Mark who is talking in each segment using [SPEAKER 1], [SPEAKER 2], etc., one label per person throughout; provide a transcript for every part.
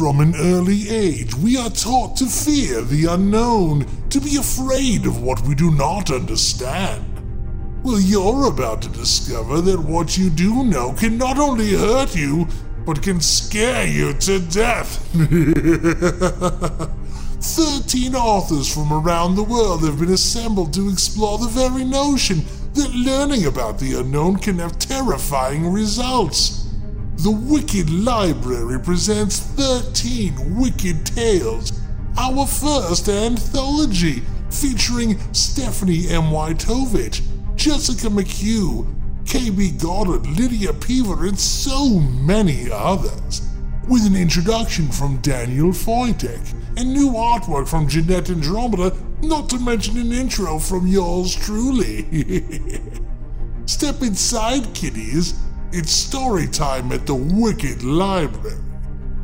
[SPEAKER 1] From an early age, we are taught to fear the unknown, to be afraid of what we do not understand. Well, you're about to discover that what you do know can not only hurt you, but can scare you to death. Thirteen authors from around the world have been assembled to explore the very notion that learning about the unknown can have terrifying results. The Wicked Library presents 13 Wicked Tales, our first anthology featuring Stephanie M. Wytovich, Jessica McHugh, KB Goddard, Lydia Peaver, and so many others. With an introduction from Daniel Foytik and new artwork from Jeanette Andromeda, not to mention an intro from yours truly. Step inside, kiddies. It's story time at the Wicked Library.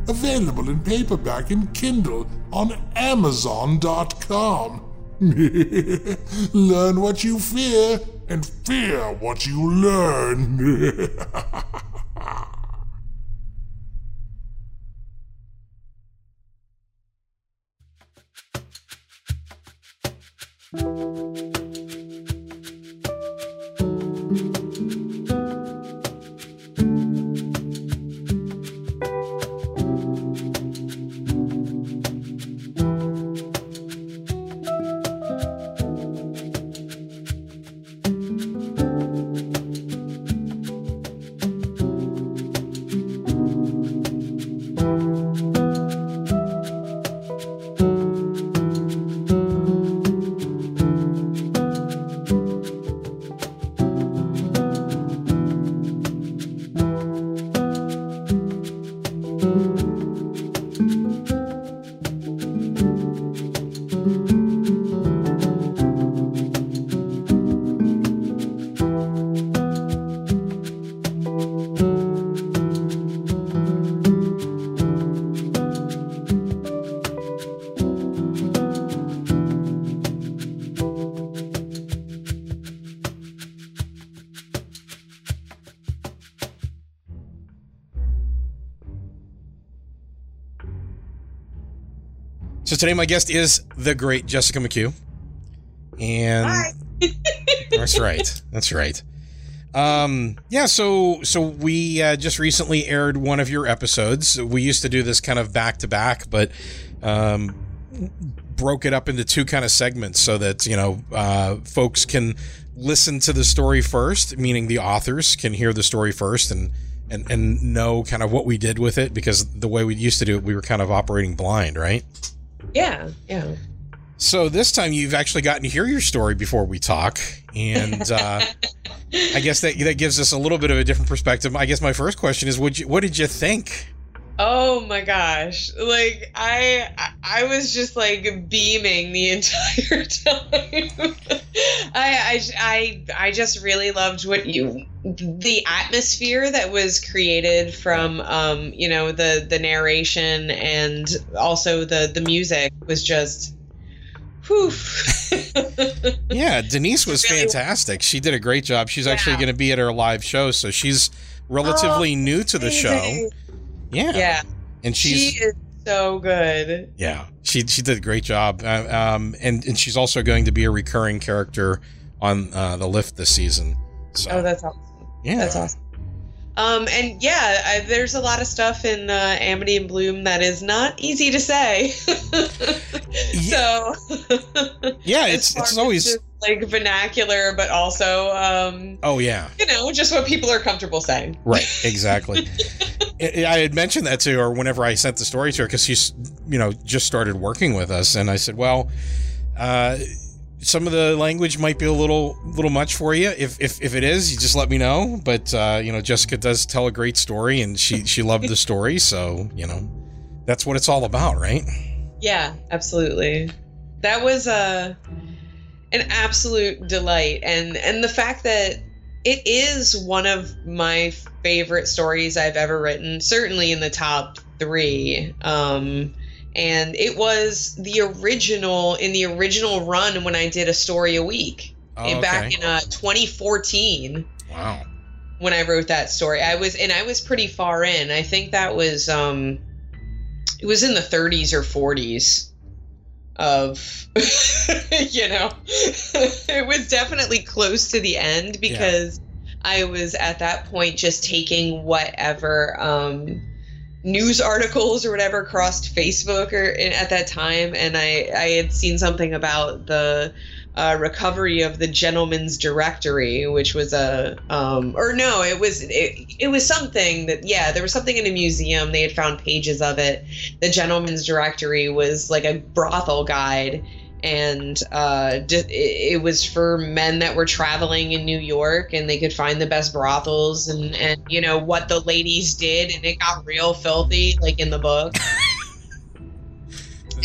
[SPEAKER 1] Available in paperback and Kindle on Amazon.com. learn what you fear and fear what you learn.
[SPEAKER 2] today my guest is the great Jessica McHugh. And that's right. That's right. Um, yeah, so so we uh, just recently aired one of your episodes. We used to do this kind of back to back, but um, broke it up into two kind of segments so that you know uh, folks can listen to the story first, meaning the authors can hear the story first and and and know kind of what we did with it because the way we used to do it, we were kind of operating blind, right?
[SPEAKER 3] Yeah, yeah.
[SPEAKER 2] So this time you've actually gotten to hear your story before we talk, and uh, I guess that that gives us a little bit of a different perspective. I guess my first question is, you, what did you think?
[SPEAKER 3] Oh my gosh! Like I, I was just like beaming the entire time. I, I, I, I just really loved what you, the atmosphere that was created from, um, you know, the the narration and also the the music was just. Whew.
[SPEAKER 2] yeah, Denise was fantastic. She did a great job. She's actually going to be at our live show, so she's relatively
[SPEAKER 3] Oh,
[SPEAKER 2] new to the show. Yeah,
[SPEAKER 3] Yeah,
[SPEAKER 2] and
[SPEAKER 3] she is so good.
[SPEAKER 2] yeah, she she did a great job. Uh, um, and and she's also going to be a recurring character on uh, the lift this season. So
[SPEAKER 3] Oh, that's awesome.
[SPEAKER 2] yeah,
[SPEAKER 3] That's awesome. Um, and yeah, I, there's a lot of stuff in uh, Amity and Bloom that is not easy to say. so
[SPEAKER 2] yeah, it's it's always
[SPEAKER 3] like vernacular, but also um,
[SPEAKER 2] oh yeah.
[SPEAKER 3] you know just what people are comfortable saying.
[SPEAKER 2] Right, exactly. I had mentioned that to her whenever I sent the story to her because she's, you know, just started working with us, and I said, "Well, uh, some of the language might be a little, little much for you. If, if, if it is, you just let me know." But uh, you know, Jessica does tell a great story, and she, she loved the story, so you know, that's what it's all about, right?
[SPEAKER 3] Yeah, absolutely. that was a an absolute delight, and and the fact that it is one of my favorite stories I've ever written, certainly in the top three. Um, and it was the original in the original run when I did a story a week
[SPEAKER 2] Oh,
[SPEAKER 3] in, back in uh, 2014
[SPEAKER 2] Wow.
[SPEAKER 3] when I wrote that story. I was and I was pretty far in. I think that was um it was in the 30s or 40s of you know it was definitely close to the end because I was at that point just taking whatever um news articles or whatever crossed Facebook or at that time and I I had seen something about the uh, recovery of the gentleman's directory which was a um or no it was it, it was something that yeah there was something in a museum. They had found pages of it. The gentleman's directory was like a brothel guide. And uh it was for men that were traveling in New York and they could find the best brothels and and you know what the ladies did. And it got real filthy like in the book.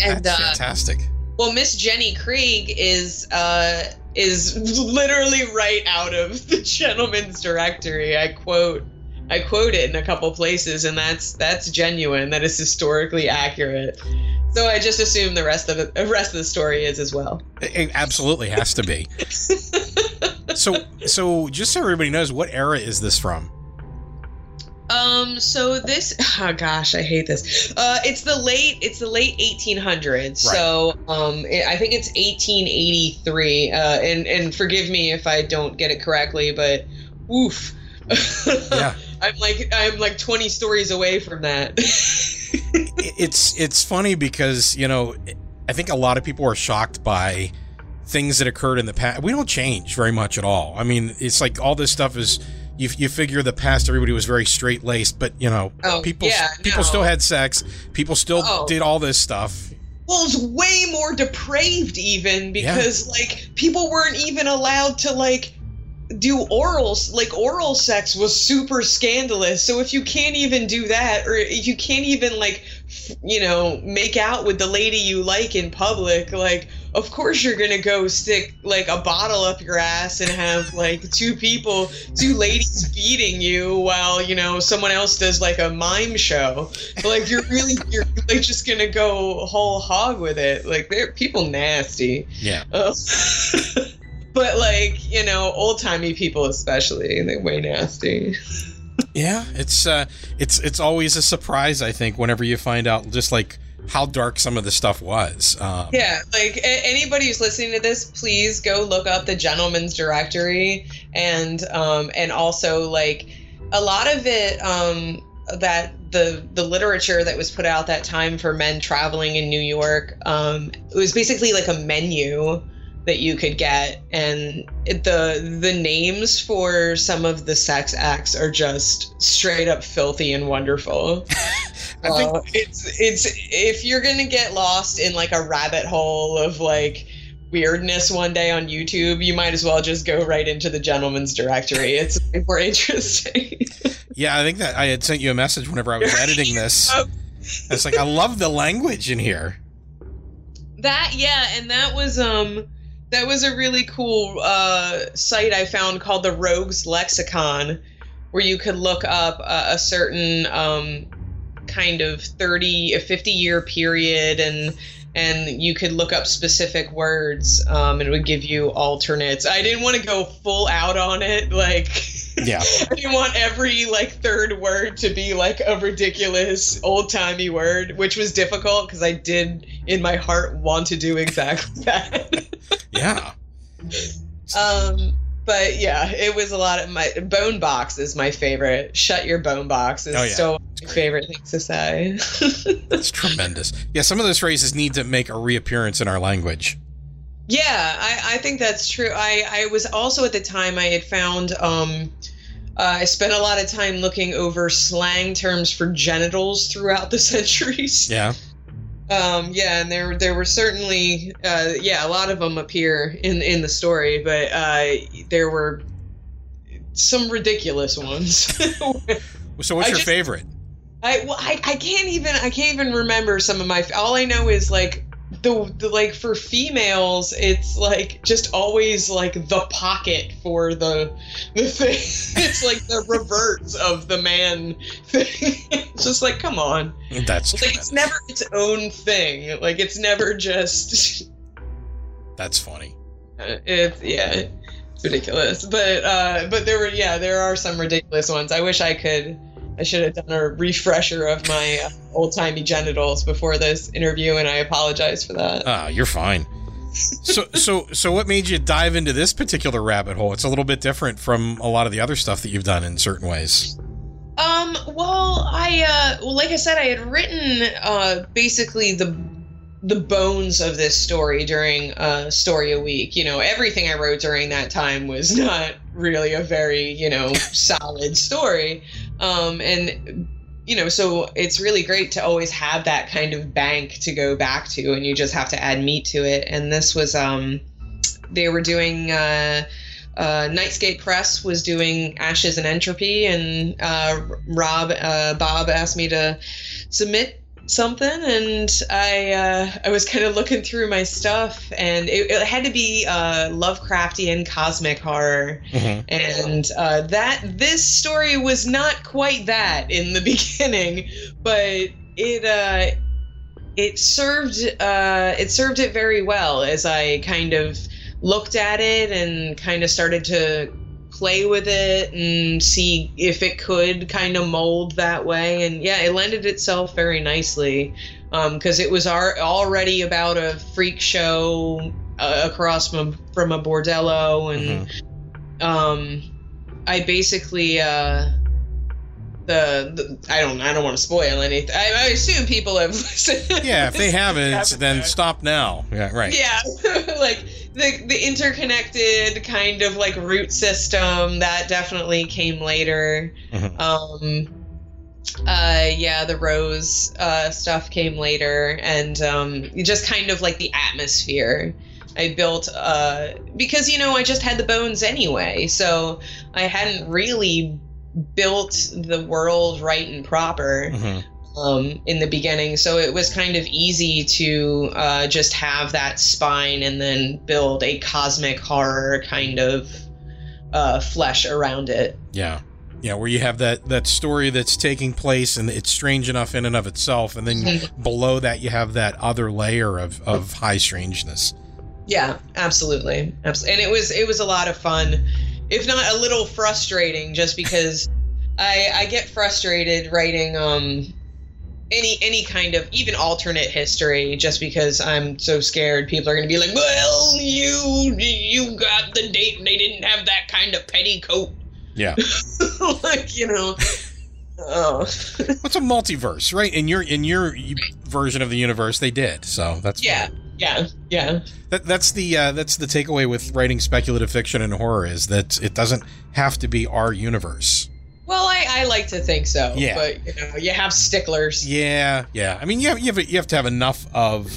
[SPEAKER 3] And,
[SPEAKER 2] That's
[SPEAKER 3] uh,
[SPEAKER 2] fantastic.
[SPEAKER 3] Well, Miss Jenny Krieg is uh is literally right out of the gentleman's directory. I quote I quote it in a couple places and that's that's genuine. That is historically accurate. So I just assume the rest of it, the rest of the story is as well.
[SPEAKER 2] It, it absolutely has to be. so, so just so everybody knows, what era is this from?
[SPEAKER 3] Um. So this. Oh gosh, I hate this. Uh, it's the late. It's the late 1800s. So um, it, I think it's 1883. Uh, and and forgive me if I don't get it correctly, but oof.
[SPEAKER 2] Yeah.
[SPEAKER 3] I'm like I'm like 20 stories away from that.
[SPEAKER 2] It's it's funny because you know I think a lot of people are shocked by things that occurred in the past. We don't change very much at all. I mean, it's like all this stuff is. You, you figure the past everybody was very straight laced, but you know
[SPEAKER 3] Oh,
[SPEAKER 2] people
[SPEAKER 3] yeah,
[SPEAKER 2] people
[SPEAKER 3] no.
[SPEAKER 2] still had sex, people still
[SPEAKER 3] Oh.
[SPEAKER 2] did all this stuff.
[SPEAKER 3] well, it's way more depraved even because like people weren't even allowed to like do oral like oral sex was super scandalous so if you can't even do that or if you can't even like f- you know make out with the lady you like in public like of course you're gonna go stick like a bottle up your ass and have like two people two ladies beating you while you know someone else does like a mime show like you're really you're like just gonna go whole hog with it like they're people nasty
[SPEAKER 2] Yeah,
[SPEAKER 3] uh, but like you know, old timey people especially, they're way nasty.
[SPEAKER 2] yeah. It's uh, it's it's always a surprise. I think whenever you find out just like how dark some of the stuff was. Um,
[SPEAKER 3] Yeah, like a- anybody who's listening to this, please go look up the Gentleman's Directory, and um, and also like a lot of it um, that the the literature that was put out that time for men traveling in New York, um, it was basically like a menu that you could get, and it, the the names for some of the sex acts are just straight up filthy and wonderful.
[SPEAKER 2] I think-
[SPEAKER 3] Uh, it's it's if you're gonna get lost in like a rabbit hole of like weirdness one day on YouTube, you might as well just go right into the gentleman's directory. It's more interesting.
[SPEAKER 2] Yeah, I think that I had sent you a message whenever I was editing this. It's like I love the language in here.
[SPEAKER 3] that yeah, and that was um that was a really cool uh site I found called the Rogues Lexicon, where you could look up a, a certain um kind of 30 a 50 year period and and you could look up specific words um, and it would give you alternates. I didn't want to go full out on it like
[SPEAKER 2] Yeah,
[SPEAKER 3] i didn't want every like third word to be like a ridiculous old-timey word which was difficult because i did in my heart want to do exactly that
[SPEAKER 2] yeah.
[SPEAKER 3] um but yeah it was a lot of my bone box is my favorite shut your bone box is
[SPEAKER 2] Oh, yeah.
[SPEAKER 3] still my favorite thing to say
[SPEAKER 2] That's tremendous. Yeah, some of those phrases need to make a reappearance in our language.
[SPEAKER 3] Yeah, I, I think that's true. I, I was also at the time I had found um, uh, I spent a lot of time looking over slang terms for genitals throughout the centuries.
[SPEAKER 2] Yeah.
[SPEAKER 3] Um, yeah, and there there were certainly uh, yeah a lot of them appear in in the story, but uh, there were some ridiculous ones.
[SPEAKER 2] So what's
[SPEAKER 3] I
[SPEAKER 2] your
[SPEAKER 3] just-
[SPEAKER 2] favorite?
[SPEAKER 3] I, well, I I can't even I can't even remember some of my. All I know is like the, the like for females it's like just always like the pocket for the the thing. It's like the reverse of the man thing. It's just like come on.
[SPEAKER 2] That's
[SPEAKER 3] like it's never its own thing. Like it's never just
[SPEAKER 2] that's funny.
[SPEAKER 3] it's yeah it's ridiculous. But uh but there were yeah there are some ridiculous ones. I wish i could i should have done a refresher of my uh, old-timey genitals before this interview and i apologize for that
[SPEAKER 2] Ah, you're fine. so so so what made you dive into this particular rabbit hole? It's a little bit different from a lot of the other stuff that you've done in certain ways.
[SPEAKER 3] Um, well, I uh well like I said I had written uh basically the the bones of this story during uh story a week. You know, everything I wrote during that time was not really a very, you know, solid story. Um and you know, so it's really great to always have that kind of bank to go back to and you just have to add meat to it. And this was um they were doing uh uh, Nightscape Press was doing Ashes and Entropy, and uh, Rob uh, Bob asked me to submit something, and I uh, I was kind of looking through my stuff, and it, it had to be uh, Lovecraftian cosmic horror,
[SPEAKER 2] Mhm.
[SPEAKER 3] and uh, that this story was not quite that in the beginning, but it uh, it served uh, it served it very well as I kind of looked at it and kind of started to play with it and see if it could kind of mold that way and yeah it lended itself very nicely because it was ar- already about a freak show uh, across from, from a bordello and um i basically uh the, the I don't I don't want to spoil anything. I, I assume people have listened.
[SPEAKER 2] Yeah, if they haven't, then stop now. Yeah, right.
[SPEAKER 3] Yeah, like the the interconnected kind of like root system that definitely came later.
[SPEAKER 2] Mhm.
[SPEAKER 3] Um, uh, yeah, the rose uh, stuff came later, and um, just kind of like the atmosphere. I built uh, because you know I just had the bones anyway, so I hadn't really built the world right and proper
[SPEAKER 2] Mhm.
[SPEAKER 3] Um, in the beginning. So it was kind of easy to uh, just have that spine and then build a cosmic horror kind of uh, flesh around it.
[SPEAKER 2] Yeah. Yeah, where you have that that story that's taking place and it's strange enough in and of itself, and then below that you have that other layer of, of high strangeness.
[SPEAKER 3] Yeah, absolutely, absolutely. And it was it was a lot of fun, if not a little frustrating, just because I I get frustrated writing um any any kind of even alternate history just because I'm so scared people are going to be like, "Well, you you got the date and they didn't have that kind of petticoat."
[SPEAKER 2] Yeah.
[SPEAKER 3] like, you know. Oh.
[SPEAKER 2] What's a multiverse, right? In your in your version of the universe, they did. So that's
[SPEAKER 3] yeah. Yeah. Yeah.
[SPEAKER 2] That, that's the uh, that's the takeaway with writing speculative fiction and horror is that it doesn't have to be our universe.
[SPEAKER 3] Well, I, I like to think so.
[SPEAKER 2] Yeah.
[SPEAKER 3] But you know, you have sticklers.
[SPEAKER 2] Yeah, yeah. I mean, you have, you have you have to have enough of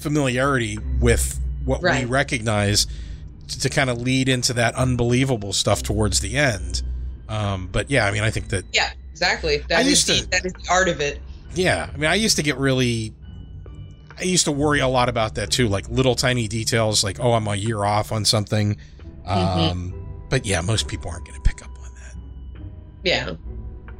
[SPEAKER 2] familiarity with what we recognize to, to kind of lead into that unbelievable stuff towards the end. Um, but yeah, I mean, I think that
[SPEAKER 3] Yeah, exactly. That is
[SPEAKER 2] used
[SPEAKER 3] the, that is the art of it.
[SPEAKER 2] yeah, I mean, I used to get really. I used to worry a lot about that too, like little tiny details, like oh, I'm a year off on something. Um, But yeah, most people aren't going to pick up.
[SPEAKER 3] Yeah.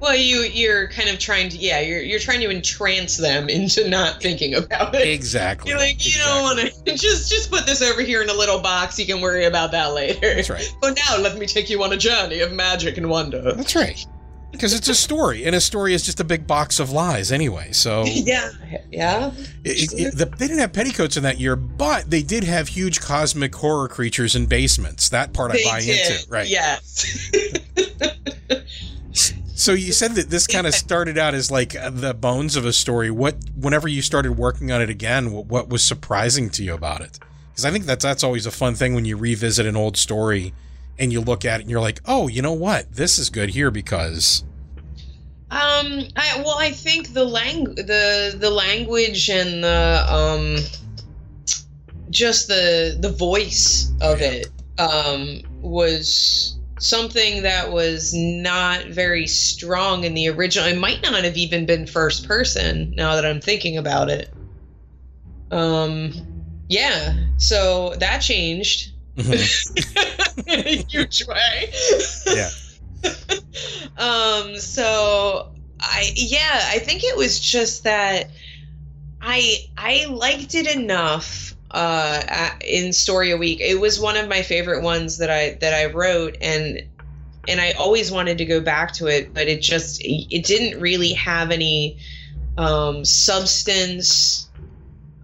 [SPEAKER 3] Well, you you're kind of trying to yeah you're you're trying to entrance them into not thinking about it.
[SPEAKER 2] Exactly.
[SPEAKER 3] You're like you don't want to just just put this over here in a little box. You can worry about that later.
[SPEAKER 2] That's right.
[SPEAKER 3] But now let me take you on a journey of magic and wonder.
[SPEAKER 2] That's right. Because it's a story, and a story is just a big box of lies anyway. So it,
[SPEAKER 3] yeah, yeah.
[SPEAKER 2] it, it- the, they didn't have petticoats in that year, but they did have huge cosmic horror creatures in basements. That part
[SPEAKER 3] They
[SPEAKER 2] I buy
[SPEAKER 3] did.
[SPEAKER 2] into, right?
[SPEAKER 3] Yes.
[SPEAKER 2] So you said that this kind of started out as like uh, the bones of a story. What, whenever you started working on it again, what, what was surprising to you about it? Because I think that's that's always a fun thing when you revisit an old story and you look at it and you're like, oh, you know what? This is good here because
[SPEAKER 3] Um, I well, I think the lang the the language and the um, just the the voice of it um was something that was not very strong in the original. It might not have even been first person. Now that I'm thinking about it. um, yeah, so that changed
[SPEAKER 2] Mhm.
[SPEAKER 3] in a huge way.
[SPEAKER 2] Yeah.
[SPEAKER 3] um, so I yeah, I think it was just that I I liked it enough uh at- in story a week it was one of my favorite ones that i that i wrote and and i always wanted to go back to it but it just it didn't really have any um substance.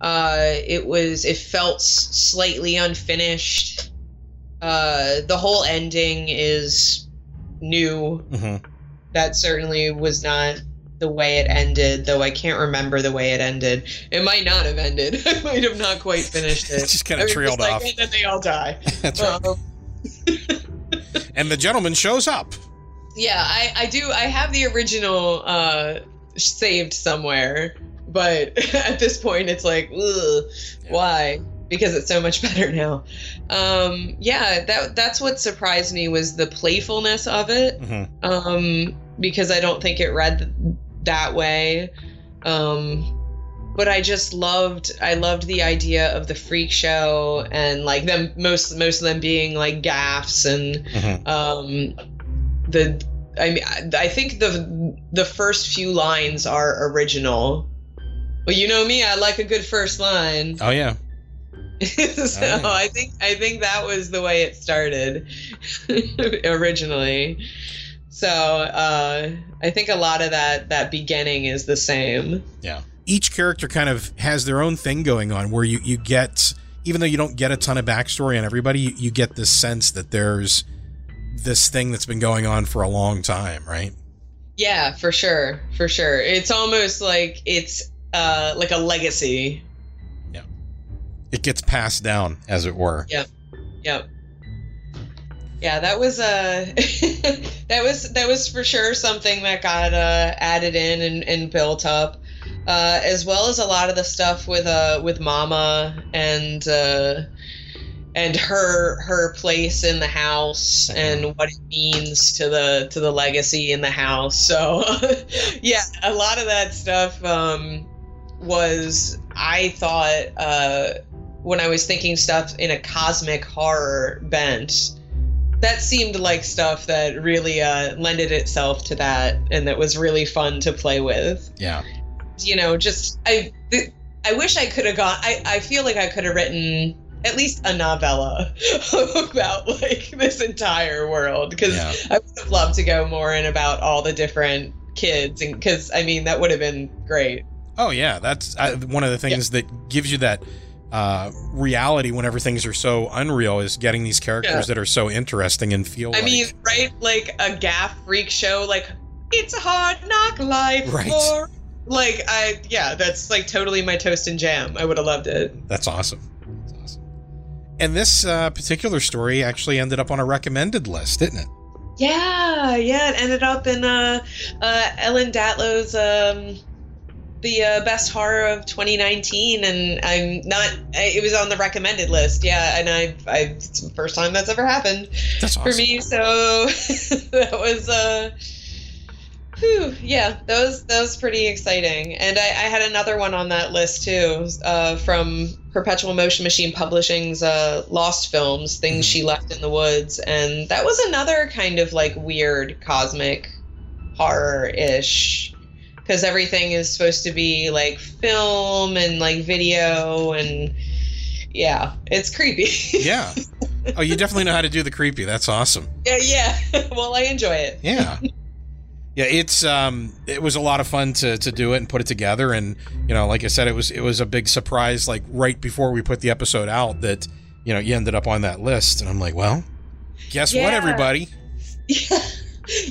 [SPEAKER 3] Uh it was it felt slightly unfinished. Uh the whole ending is new.
[SPEAKER 2] Mhm.
[SPEAKER 3] that certainly was not the way it ended, though I can't remember the way it ended. It might not have ended. I might have not quite finished it.
[SPEAKER 2] It just
[SPEAKER 3] I mean,
[SPEAKER 2] trailed
[SPEAKER 3] like,
[SPEAKER 2] off.
[SPEAKER 3] And then they all die.
[SPEAKER 2] That's right.
[SPEAKER 3] Um,
[SPEAKER 2] And the gentleman shows up.
[SPEAKER 3] yeah, I, I do. I have the original uh, saved somewhere, but at this point, it's like, ugh, why? Because it's so much better now. Um, yeah, that that's what surprised me was the playfulness of it.
[SPEAKER 2] Mhm.
[SPEAKER 3] um, because I don't think it read that way. Um, but I just loved I loved the idea of the freak show and like them most most of them being like gaffs and
[SPEAKER 2] Mhm.
[SPEAKER 3] um, the I mean I- I think the the first few lines are original. Well, you know me, I like a good first line.
[SPEAKER 2] Oh yeah.
[SPEAKER 3] so
[SPEAKER 2] Oh, yeah.
[SPEAKER 3] I think I think that was the way it started originally. So uh, I think a lot of that that beginning is the same. Yeah.
[SPEAKER 2] Each character kind of has their own thing going on where you you get even though you don't get a ton of backstory on everybody, you, you get this sense that there's this thing that's been going on for a long time, right?
[SPEAKER 3] Yeah, for sure, for sure. It's almost like it's uh, like a legacy.
[SPEAKER 2] Yeah, it gets passed down, as it were.
[SPEAKER 3] Yep. Yeah, that was uh that was that was for sure something that got uh, added in and, and built up, uh, as well as a lot of the stuff with uh with Mama and uh, and her her place in the house and what it means to the to the legacy in the house. So yeah, a lot of that stuff um, was I thought uh, when I was thinking stuff in a cosmic horror bent that seemed like stuff that really uh, lended itself to that and that was really fun to play with.
[SPEAKER 2] Yeah.
[SPEAKER 3] you know just i th- i wish i could have gone i i feel like i could have written at least a novella about like this entire world. Because
[SPEAKER 2] Yeah.
[SPEAKER 3] i would have loved to go more in about all the different kids and because i mean that would have been great.
[SPEAKER 2] Oh yeah, that's uh, one of the things that gives you that uh, reality whenever things are so unreal is getting these characters
[SPEAKER 3] Yeah.
[SPEAKER 2] that are so interesting and feel.
[SPEAKER 3] I
[SPEAKER 2] like,
[SPEAKER 3] mean, right? Like a gaff freak show, like it's a hard knock life.
[SPEAKER 2] Right.
[SPEAKER 3] For, like I, yeah, that's like totally my toast and jam. I would have loved it.
[SPEAKER 2] that's awesome. That's awesome. And this uh, particular story actually ended up on a recommended list, didn't it?
[SPEAKER 3] Yeah, yeah. It ended up in uh, uh, Ellen Datlow's um, the uh, best horror of 2019, and I'm not. It was on the recommended list. Yeah, and I, I, it's the first time that's ever happened.
[SPEAKER 2] That's awesome.
[SPEAKER 3] for me. So that was uh whew, yeah, that was that was pretty exciting. And I, I had another one on that list too, uh, from Perpetual Motion Machine Publishing's uh, Lost Films, Things
[SPEAKER 2] Mhm.
[SPEAKER 3] She Left in the Woods, and that was another kind of like weird cosmic horror ish. Because everything is supposed to be like film and like video and yeah, it's creepy.
[SPEAKER 2] Yeah. Oh, you definitely know how to do the creepy. That's awesome.
[SPEAKER 3] Yeah, yeah. well, I enjoy it.
[SPEAKER 2] Yeah. Yeah, it's um it was a lot of fun to to do it and put it together and you know, like I said it was it was a big surprise like right before we put the episode out that you know, you ended up on that list and I'm like, well, guess what
[SPEAKER 3] Yeah.
[SPEAKER 2] everybody?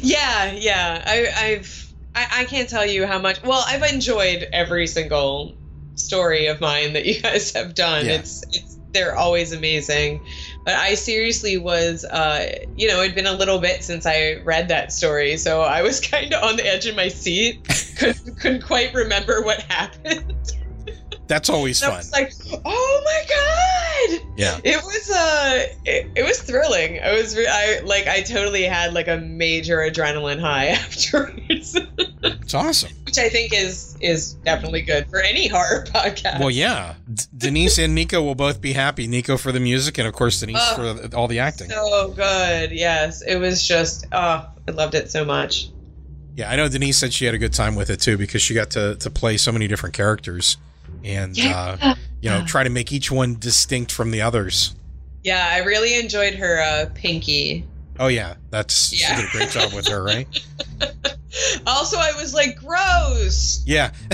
[SPEAKER 3] yeah, yeah. I, I've I, I can't tell you how much. Well, I've enjoyed every single story of mine that you guys have done.
[SPEAKER 2] Yeah.
[SPEAKER 3] It's it's they're always amazing. But I seriously was, uh, you know, it'd been a little bit since I read that story, so I was kind of on the edge of my seat. couldn't, couldn't quite remember what happened.
[SPEAKER 2] That's always
[SPEAKER 3] I
[SPEAKER 2] fun.
[SPEAKER 3] was like, oh my god!
[SPEAKER 2] Yeah.
[SPEAKER 3] It was uh, it, it was thrilling. I was re- I like I totally had like a major adrenaline high afterwards.
[SPEAKER 2] It's awesome.
[SPEAKER 3] which I think is is definitely good for any horror podcast.
[SPEAKER 2] Well, yeah, D- Denise and Nico will both be happy. Nico for the music, and of course Denise
[SPEAKER 3] Oh,
[SPEAKER 2] for all the acting.
[SPEAKER 3] so good. Yes, it was just oh, I loved it so much.
[SPEAKER 2] Yeah, I know Denise said she had a good time with it too because she got to to play so many different characters, and uh, you know, try to make each one distinct from the others.
[SPEAKER 3] Yeah, I really enjoyed her uh, Pinky.
[SPEAKER 2] Oh yeah, that's
[SPEAKER 3] Yeah.
[SPEAKER 2] she did a great job with her, right?
[SPEAKER 3] Also, I was like, gross.
[SPEAKER 2] Yeah,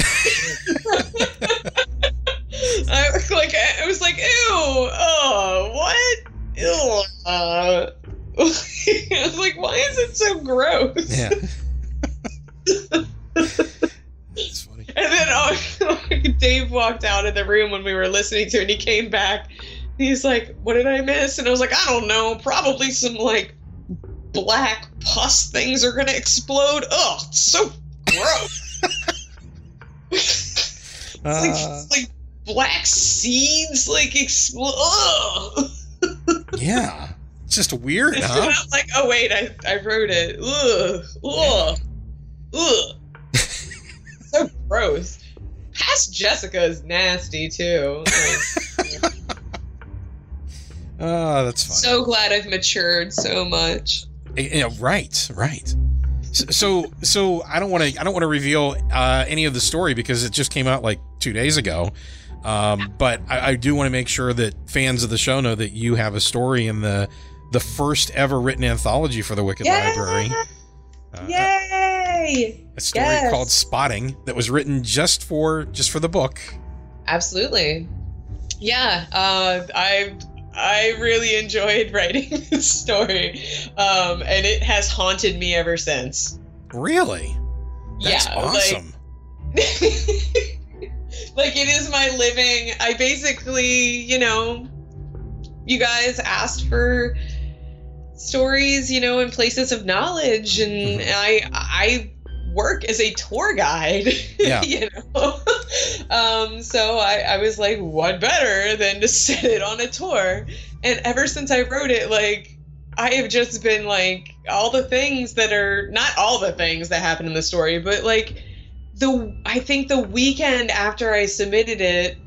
[SPEAKER 3] I was like, I was like, ew, oh, what? Ew. Uh, I was like, why is it so gross?
[SPEAKER 2] yeah.
[SPEAKER 3] And then oh, Dave walked out of the room when we were listening to it, and he came back. He's like, "What did I miss?" And I was like, "I don't know. Probably some like black pus things are gonna explode. Ugh, it's so gross. it's like,
[SPEAKER 2] Uh,
[SPEAKER 3] it's like black seeds like explode.
[SPEAKER 2] Yeah, it's just weird, huh?
[SPEAKER 3] I'm like, "Oh wait, I I wrote it. Ugh, ugh, ugh." So gross. Past Jessica is nasty too. Like,
[SPEAKER 2] Oh, that's fine.
[SPEAKER 3] so glad I've matured so much.
[SPEAKER 2] Yeah, right, right. So, so, so I don't want to. I don't want to reveal uh, any of the story because it just came out like two days ago. Um, but I, I do want to make sure that fans of the show know that you have a story in the the first ever written anthology for the Wicked Library. Uh,
[SPEAKER 3] Yay!
[SPEAKER 2] A story
[SPEAKER 3] Yes.
[SPEAKER 2] called Spotting that was written just for just for the book.
[SPEAKER 3] Absolutely. Yeah, uh, I I really enjoyed writing this story, um, and it has haunted me ever since.
[SPEAKER 2] Really? That's
[SPEAKER 3] yeah,
[SPEAKER 2] awesome.
[SPEAKER 3] Like, like it is my living. I basically, you know, you guys asked for stories, you know, in places of knowledge, and
[SPEAKER 2] Mhm.
[SPEAKER 3] I I work as a tour guide.
[SPEAKER 2] Yeah.
[SPEAKER 3] you know. um, so I, I was like, what better than to set it on a tour? And ever since I wrote it, like I have just been like all the things that are not all the things that happen in the story, but like the I think the weekend after I submitted it,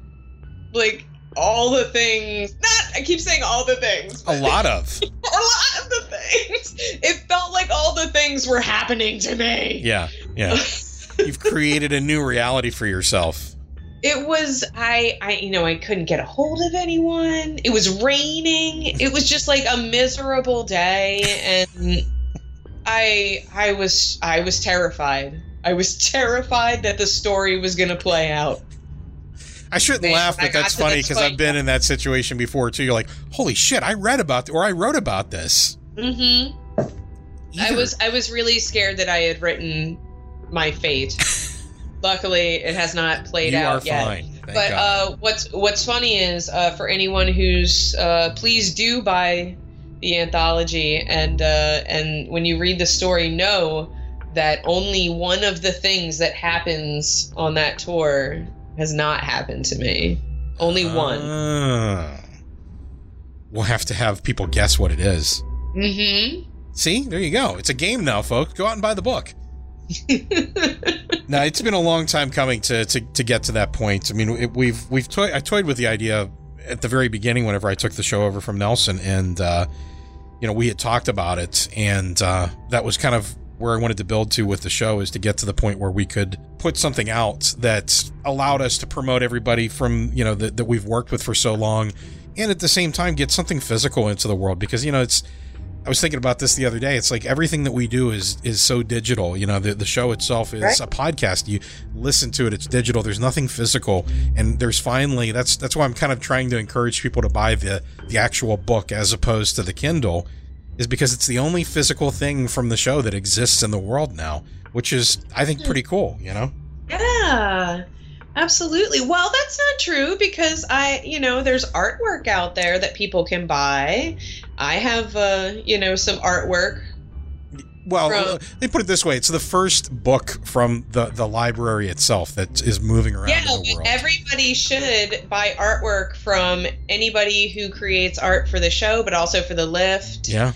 [SPEAKER 3] like all the things not I keep saying all the things.
[SPEAKER 2] A lot of.
[SPEAKER 3] a lot of the things. It felt like all the things were happening to me.
[SPEAKER 2] Yeah, yeah. You've created a new reality for yourself.
[SPEAKER 3] It was I I you know I couldn't get a hold of anyone. It was raining. It was just like a miserable day and I I was I was terrified. I was terrified that the story was going to play out.
[SPEAKER 2] I shouldn't laugh, but that's funny because I've been in that situation before too. You're like, holy shit, I read about or I wrote about this.
[SPEAKER 3] Mm-hmm. I was I was really scared that I had written my fate. Luckily, it has not played
[SPEAKER 2] you
[SPEAKER 3] out
[SPEAKER 2] are
[SPEAKER 3] yet.
[SPEAKER 2] fine.
[SPEAKER 3] But uh, what's what's funny is uh, for anyone who's uh, please do buy the anthology and uh, and when you read the story, know that only one of the things that happens on that tour has not happened to me. Only one.
[SPEAKER 2] Ah. We'll have to have people guess what it is.
[SPEAKER 3] Mm-hmm.
[SPEAKER 2] See, there you go. It's a game now, folks. Go out and buy the book. Now it's been a long time coming to to, to get to that point. I mean, it, we've we've toy, I toyed with the idea at the very beginning whenever I took the show over from Nelson, and uh, you know we had talked about it, and uh, that was kind of where I wanted to build to with the show is to get to the point where we could put something out that allowed us to promote everybody from you know that, that we've worked with for so long, and at the same time get something physical into the world because you know it's I was thinking about this the other day. It's like everything that we do is is so digital. You know, the the show itself is
[SPEAKER 3] Right.
[SPEAKER 2] a podcast. You listen to it; it's digital. There's nothing physical, and there's finally that's that's why I'm kind of trying to encourage people to buy the the actual book as opposed to the Kindle, is because it's the only physical thing from the show that exists in the world now, which is I think pretty cool. You know.
[SPEAKER 3] Yeah, absolutely. Well, that's not true because I, you know, there's artwork out there that people can buy. I have, uh, you know, some artwork.
[SPEAKER 2] Well,
[SPEAKER 3] From-
[SPEAKER 2] uh, they put it this way: it's the first book from the the library itself that is moving around
[SPEAKER 3] Yeah,
[SPEAKER 2] in the world.
[SPEAKER 3] everybody should buy artwork from anybody who creates art for the show, but also for the lift.
[SPEAKER 2] yeah,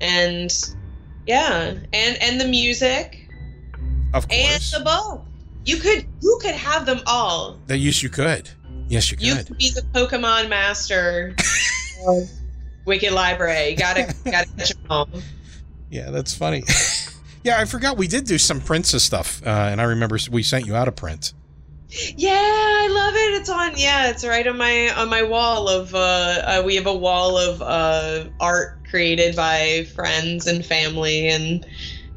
[SPEAKER 3] And yeah, and and the music
[SPEAKER 2] of course, and
[SPEAKER 3] the book. You could you could have them all.
[SPEAKER 2] That yes, you could. Yes, you could.
[SPEAKER 3] You could be the Pokemon master. Wicked Library. Gotta gotta catch them all.
[SPEAKER 2] Yeah, that's funny. yeah, I forgot we did do some Princess stuff, uh, and I remember we sent you out a print.
[SPEAKER 3] Yeah, I love it. It's on. Yeah, it's right on my on my wall of. Uh, uh, we have a wall of uh, art created by friends and family, and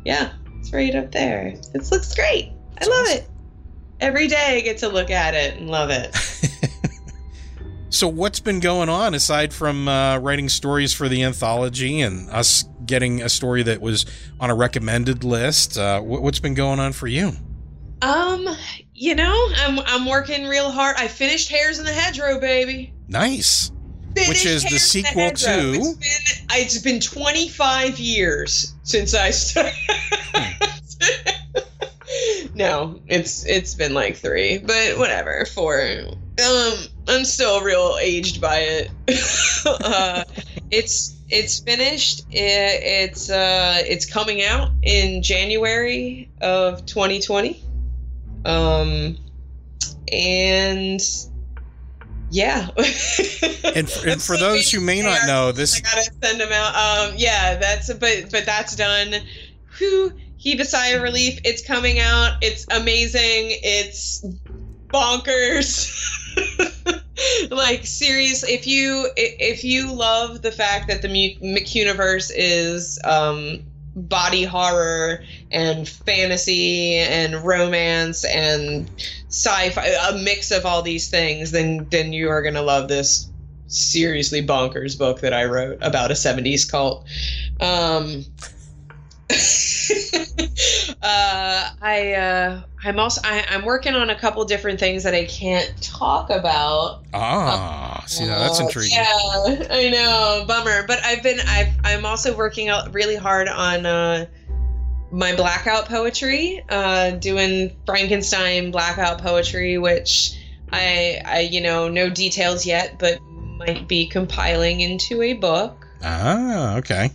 [SPEAKER 3] yeah, it's right up there. It looks great. I love awesome. it. Every day I get to look at it and love it.
[SPEAKER 2] so, what's been going on aside from uh, writing stories for the anthology and us getting a story that was on a recommended list? Uh, what's been going on for you?
[SPEAKER 3] Um, you know, I'm I'm working real hard. I finished Hares in the Hedgerow, baby.
[SPEAKER 2] Nice. Finished Which is the sequel the to.
[SPEAKER 3] It's been, it's been 25 years since I started. Hmm. no, it's it's been like three, but whatever. Four. Um, I'm still real aged by it. uh, it's it's finished. It, it's uh, it's coming out in January of 2020. Um, and yeah.
[SPEAKER 2] and for, and for those who may not know, this
[SPEAKER 3] I gotta send them out. Um, yeah, that's but but that's done. Whew, heave a sigh of relief. It's coming out. It's amazing. It's bonkers. like serious if you if you love the fact that the McCuniverse is um body horror and fantasy and romance and sci-fi a mix of all these things then then you are going to love this seriously bonkers book that i wrote about a 70s cult. Um uh, I uh, I'm also I, am working on a couple different things that I can't talk about.
[SPEAKER 2] Ah, uh, see now that's uh, intriguing.
[SPEAKER 3] Yeah, I know, bummer. But I've been I've I'm also working out really hard on uh, my blackout poetry, uh, doing Frankenstein blackout poetry, which I I you know no details yet, but might be compiling into a book.
[SPEAKER 2] Ah, okay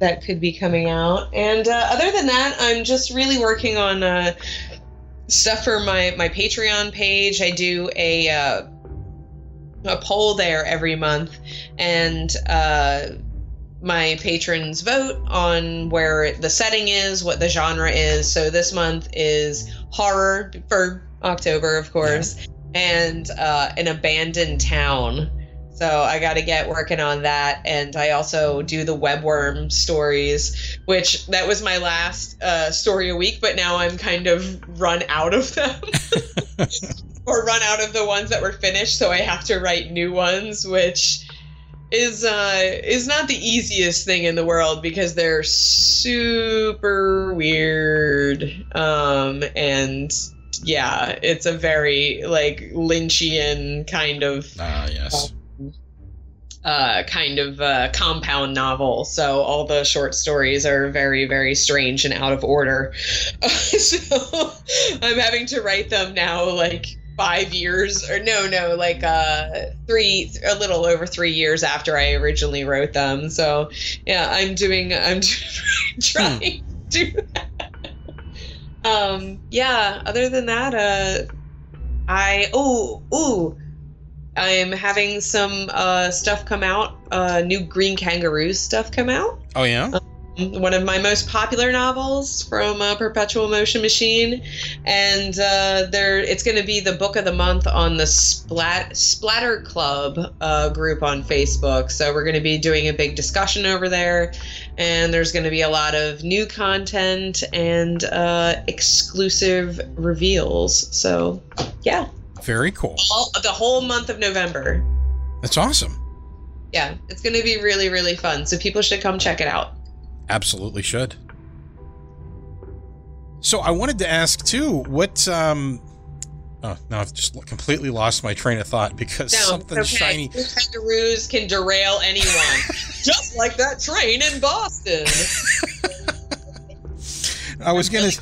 [SPEAKER 3] that could be coming out. And uh, other than that, I'm just really working on uh, stuff for my my Patreon page. I do a uh, a poll there every month, and uh, my patrons vote on where the setting is, what the genre is. So this month is horror for October, of course, yeah. and uh, an abandoned town. So I got to get working on that, and I also do the webworm stories, which that was my last uh, story a week, but now I'm kind of run out of them, or run out of the ones that were finished, so I have to write new ones, which is uh, is not the easiest thing in the world because they're super weird, um, and yeah, it's a very like Lynchian kind of.
[SPEAKER 2] Ah, yes.
[SPEAKER 3] Uh, kind of uh, compound novel. So all the short stories are very, very strange and out of order. so I'm having to write them now, like five years or no, no, like uh, three, a little over three years after I originally wrote them. So yeah, I'm doing, I'm trying hmm. to do that. Um, yeah. Other than that, uh, I oh oh I'm having some uh, stuff come out, uh, new Green Kangaroos stuff come out.
[SPEAKER 2] Oh yeah.
[SPEAKER 3] Um, one of my most popular novels from uh, Perpetual Motion Machine, and uh, there it's going to be the book of the month on the Splat Splatter Club uh, group on Facebook. So we're going to be doing a big discussion over there, and there's going to be a lot of new content and uh, exclusive reveals. So yeah.
[SPEAKER 2] Very cool.
[SPEAKER 3] All, the whole month of November.
[SPEAKER 2] That's awesome.
[SPEAKER 3] Yeah, it's going to be really, really fun. So people should come check it out.
[SPEAKER 2] Absolutely should. So I wanted to ask too, what um Oh, now I've just completely lost my train of thought because no, something okay. shiny.
[SPEAKER 3] Kangaroos can derail anyone, just like that train in Boston.
[SPEAKER 2] I was gonna.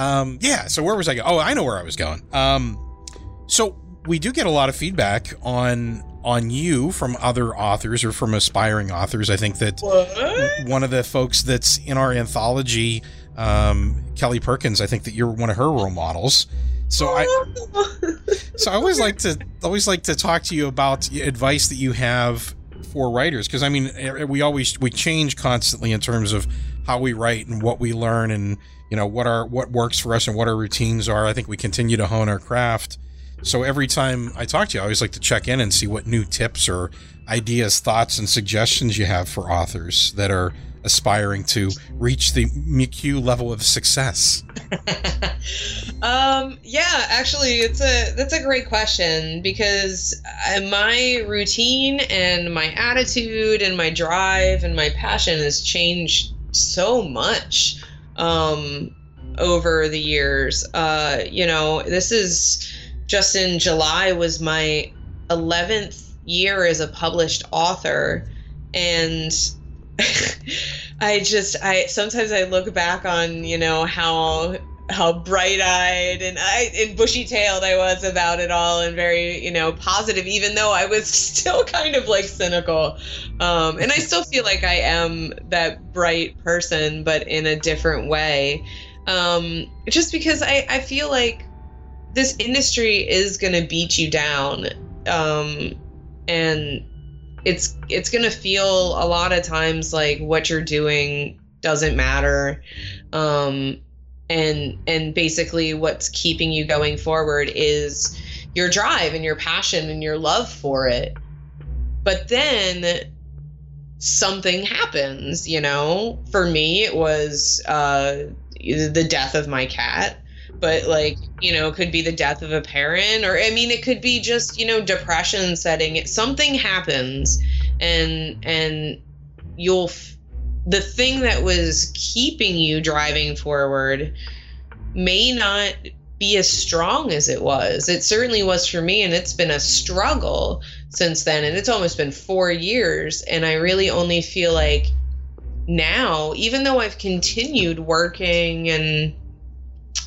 [SPEAKER 2] Um, yeah. So where was I going? Oh, I know where I was going. Um, so we do get a lot of feedback on on you from other authors or from aspiring authors. I think that what? one of the folks that's in our anthology um, Kelly Perkins. I think that you're one of her role models. So I, so I always like to always like to talk to you about advice that you have for writers because I mean we always we change constantly in terms of how we write and what we learn and you know what our what works for us and what our routines are. I think we continue to hone our craft. So every time I talk to you, I always like to check in and see what new tips or ideas, thoughts, and suggestions you have for authors that are aspiring to reach the McHugh level of success?
[SPEAKER 3] um, yeah, actually, it's a that's a great question because uh, my routine and my attitude and my drive and my passion has changed so much um, over the years. Uh, you know, this is just in July was my 11th year as a published author and I just I sometimes I look back on you know how how bright eyed and I and bushy tailed I was about it all and very you know positive even though I was still kind of like cynical. Um, and I still feel like I am that bright person but in a different way. Um, just because I I feel like this industry is gonna beat you down. Um, and it's it's gonna feel a lot of times like what you're doing doesn't matter. Um and and basically what's keeping you going forward is your drive and your passion and your love for it. But then something happens you know? For me it was uh the death of my cat. But like you know it could be the death of a parent or i mean it could be just you know depression setting. Something happens and and you'll the thing that was keeping you driving forward may not be as strong as it was it certainly was for me and it's been a struggle since then and it's almost been 4 years and i really only feel like now even though i've continued working and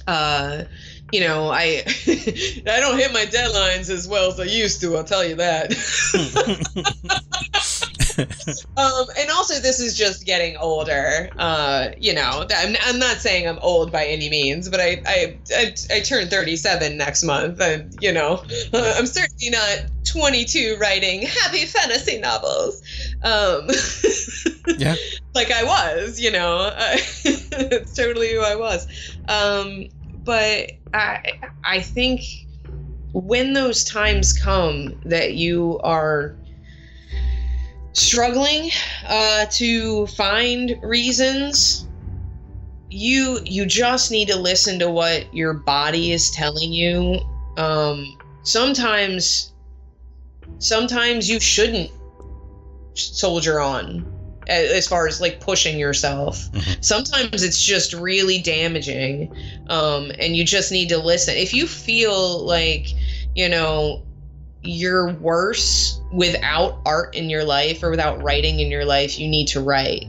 [SPEAKER 3] uh, you know, I I don't hit my deadlines as well as I used to. I'll tell you that. um, and also, this is just getting older. Uh, you know, I'm, I'm not saying I'm old by any means, but I I I, I turn 37 next month, and you know, I'm certainly not 22 writing happy fantasy novels. Um,
[SPEAKER 2] yeah,
[SPEAKER 3] like I was. You know, it's totally who I was. Um, but I I think when those times come that you are struggling uh, to find reasons you you just need to listen to what your body is telling you um, sometimes sometimes you shouldn't soldier on as far as like pushing yourself. Mm-hmm. Sometimes it's just really damaging, um, and you just need to listen. If you feel like, you know, you're worse without art in your life or without writing in your life, you need to write.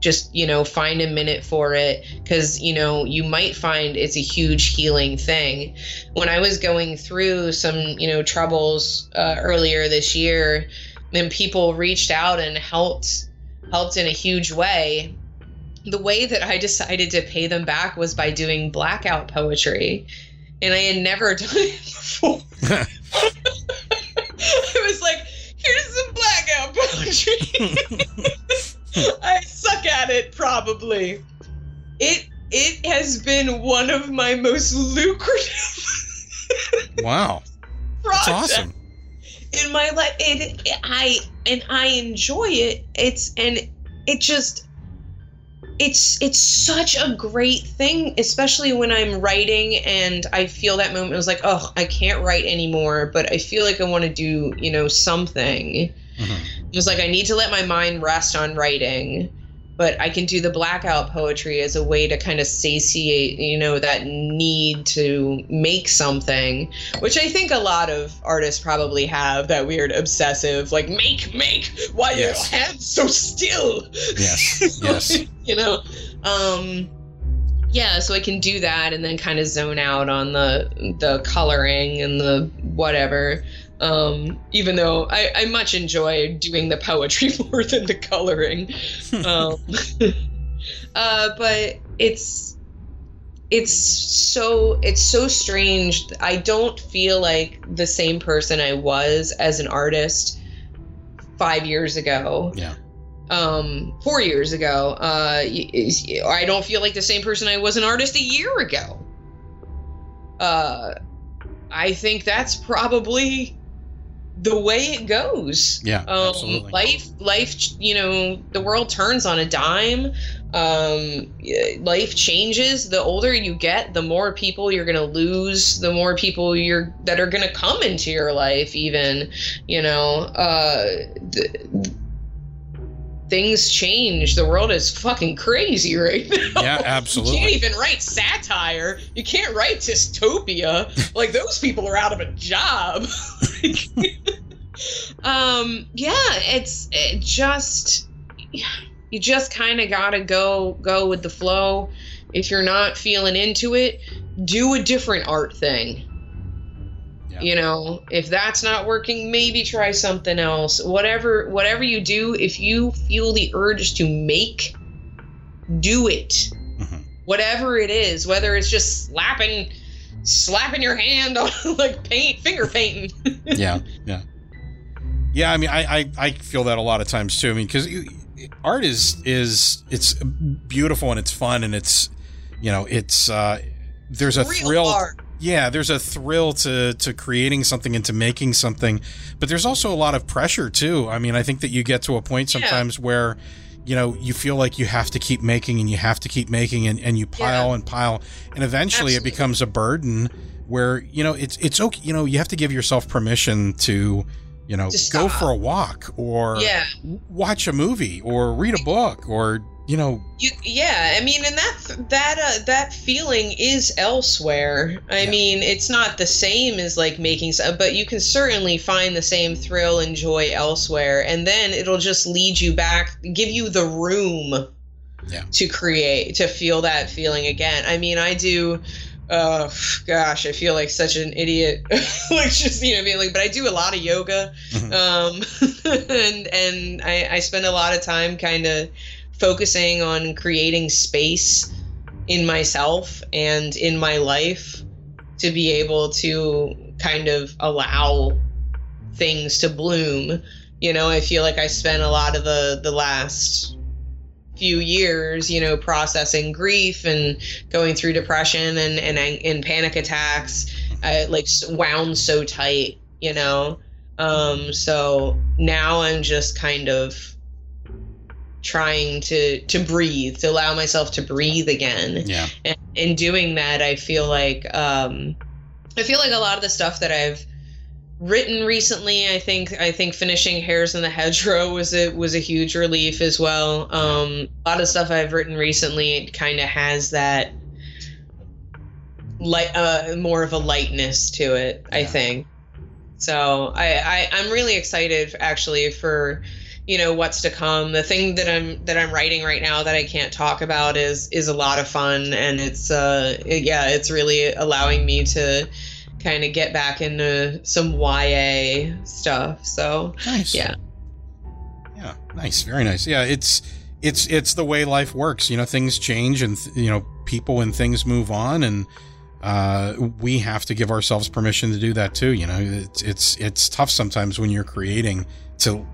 [SPEAKER 3] Just, you know, find a minute for it because, you know, you might find it's a huge healing thing. When I was going through some, you know, troubles uh, earlier this year, and people reached out and helped helped in a huge way. The way that I decided to pay them back was by doing blackout poetry. And I had never done it before. I was like, here's some I suck at it probably. It it has been one of my most lucrative
[SPEAKER 2] Wow. That's awesome
[SPEAKER 3] in my life it, it, i and i enjoy it it's and it just it's it's such a great thing especially when i'm writing and i feel that moment it was like oh i can't write anymore but i feel like i want to do you know something mm-hmm. It was like i need to let my mind rest on writing but I can do the blackout poetry as a way to kind of satiate, you know, that need to make something, which I think a lot of artists probably have that weird obsessive, like, make, make, why yes. your hands so still?
[SPEAKER 2] Yes, yes.
[SPEAKER 3] you know, um, yeah, so I can do that and then kind of zone out on the the coloring and the whatever. Um, even though I, I much enjoy doing the poetry more than the coloring. um, uh, but it's it's so it's so strange. I don't feel like the same person I was as an artist five years ago.
[SPEAKER 2] Yeah.
[SPEAKER 3] Um, four years ago. Uh, I don't feel like the same person I was an artist a year ago. Uh, I think that's probably the way it goes.
[SPEAKER 2] Yeah,
[SPEAKER 3] um,
[SPEAKER 2] absolutely.
[SPEAKER 3] Life, life, you know, the world turns on a dime. Um, life changes. The older you get, the more people you're gonna lose. The more people you're that are gonna come into your life. Even, you know, uh, th- things change. The world is fucking crazy right now.
[SPEAKER 2] Yeah, absolutely.
[SPEAKER 3] You can't even write satire. You can't write dystopia. like those people are out of a job. um, yeah, it's it just you just kind of gotta go go with the flow. If you're not feeling into it, do a different art thing.
[SPEAKER 2] Yeah.
[SPEAKER 3] You know, if that's not working, maybe try something else. Whatever whatever you do, if you feel the urge to make, do it.
[SPEAKER 2] Mhm.
[SPEAKER 3] Whatever it is, whether it's just slapping slapping your hand on like paint finger painting.
[SPEAKER 2] yeah, yeah, yeah. I mean, I, I I feel that a lot of times too. I mean, because art is is it's beautiful and it's fun and it's you know it's uh there's a
[SPEAKER 3] Real
[SPEAKER 2] thrill
[SPEAKER 3] art.
[SPEAKER 2] Yeah there's a thrill to to creating something and to making something but there's also a lot of pressure too i mean i think that you get to a point
[SPEAKER 3] Yeah.
[SPEAKER 2] sometimes where you know you feel like you have to keep making and you have to keep making and, and you pile
[SPEAKER 3] Yeah.
[SPEAKER 2] and pile and eventually
[SPEAKER 3] Absolutely.
[SPEAKER 2] it becomes a burden where you know it's it's okay you know you have to give yourself permission to you know go for a walk or
[SPEAKER 3] Yeah.
[SPEAKER 2] watch a movie or read a book or you know
[SPEAKER 3] You, yeah, I mean, and that that uh, that feeling is elsewhere. I
[SPEAKER 2] Yeah.
[SPEAKER 3] mean, it's not the same as like making, but you can certainly find the same thrill and joy elsewhere, and then it'll just lead you back, give you the room
[SPEAKER 2] Yeah.
[SPEAKER 3] to create, to feel that feeling again. I mean, I do. Uh, gosh, I feel like such an idiot. like just you know, being like, but I do a lot of yoga,
[SPEAKER 2] Mhm.
[SPEAKER 3] um, and and I, I spend a lot of time kind of focusing on creating space in myself and in my life to be able to kind of allow things to bloom. You know, I feel like I spent a lot of the the last few years, you know, processing grief and going through depression and and, and panic attacks, uh, like wound so tight, you know. Um, so now I'm just kind of trying to to breathe, to allow myself to breathe again.
[SPEAKER 2] Yeah.
[SPEAKER 3] And in doing that i feel like um i feel like a lot of the stuff that i've written recently i think i think finishing Hares in the Hedgerow was a was a huge relief as well. Um a lot of stuff i've written recently it kind of has that light uh more of a lightness to it i think. So I, I i'm really excited actually for you know what's to come. The thing that i'm that i'm writing right now that i can't talk about is is a lot of fun. And it's uh yeah it's really allowing me to kind of get back into some ya stuff. So
[SPEAKER 2] nice.
[SPEAKER 3] yeah.
[SPEAKER 2] Yeah nice. Very nice. Yeah it's it's it's the way life works. You know things change and th- you know people and things move on. And uh we have to give ourselves permission to do that too. You know it's it's it's tough sometimes when you're creating to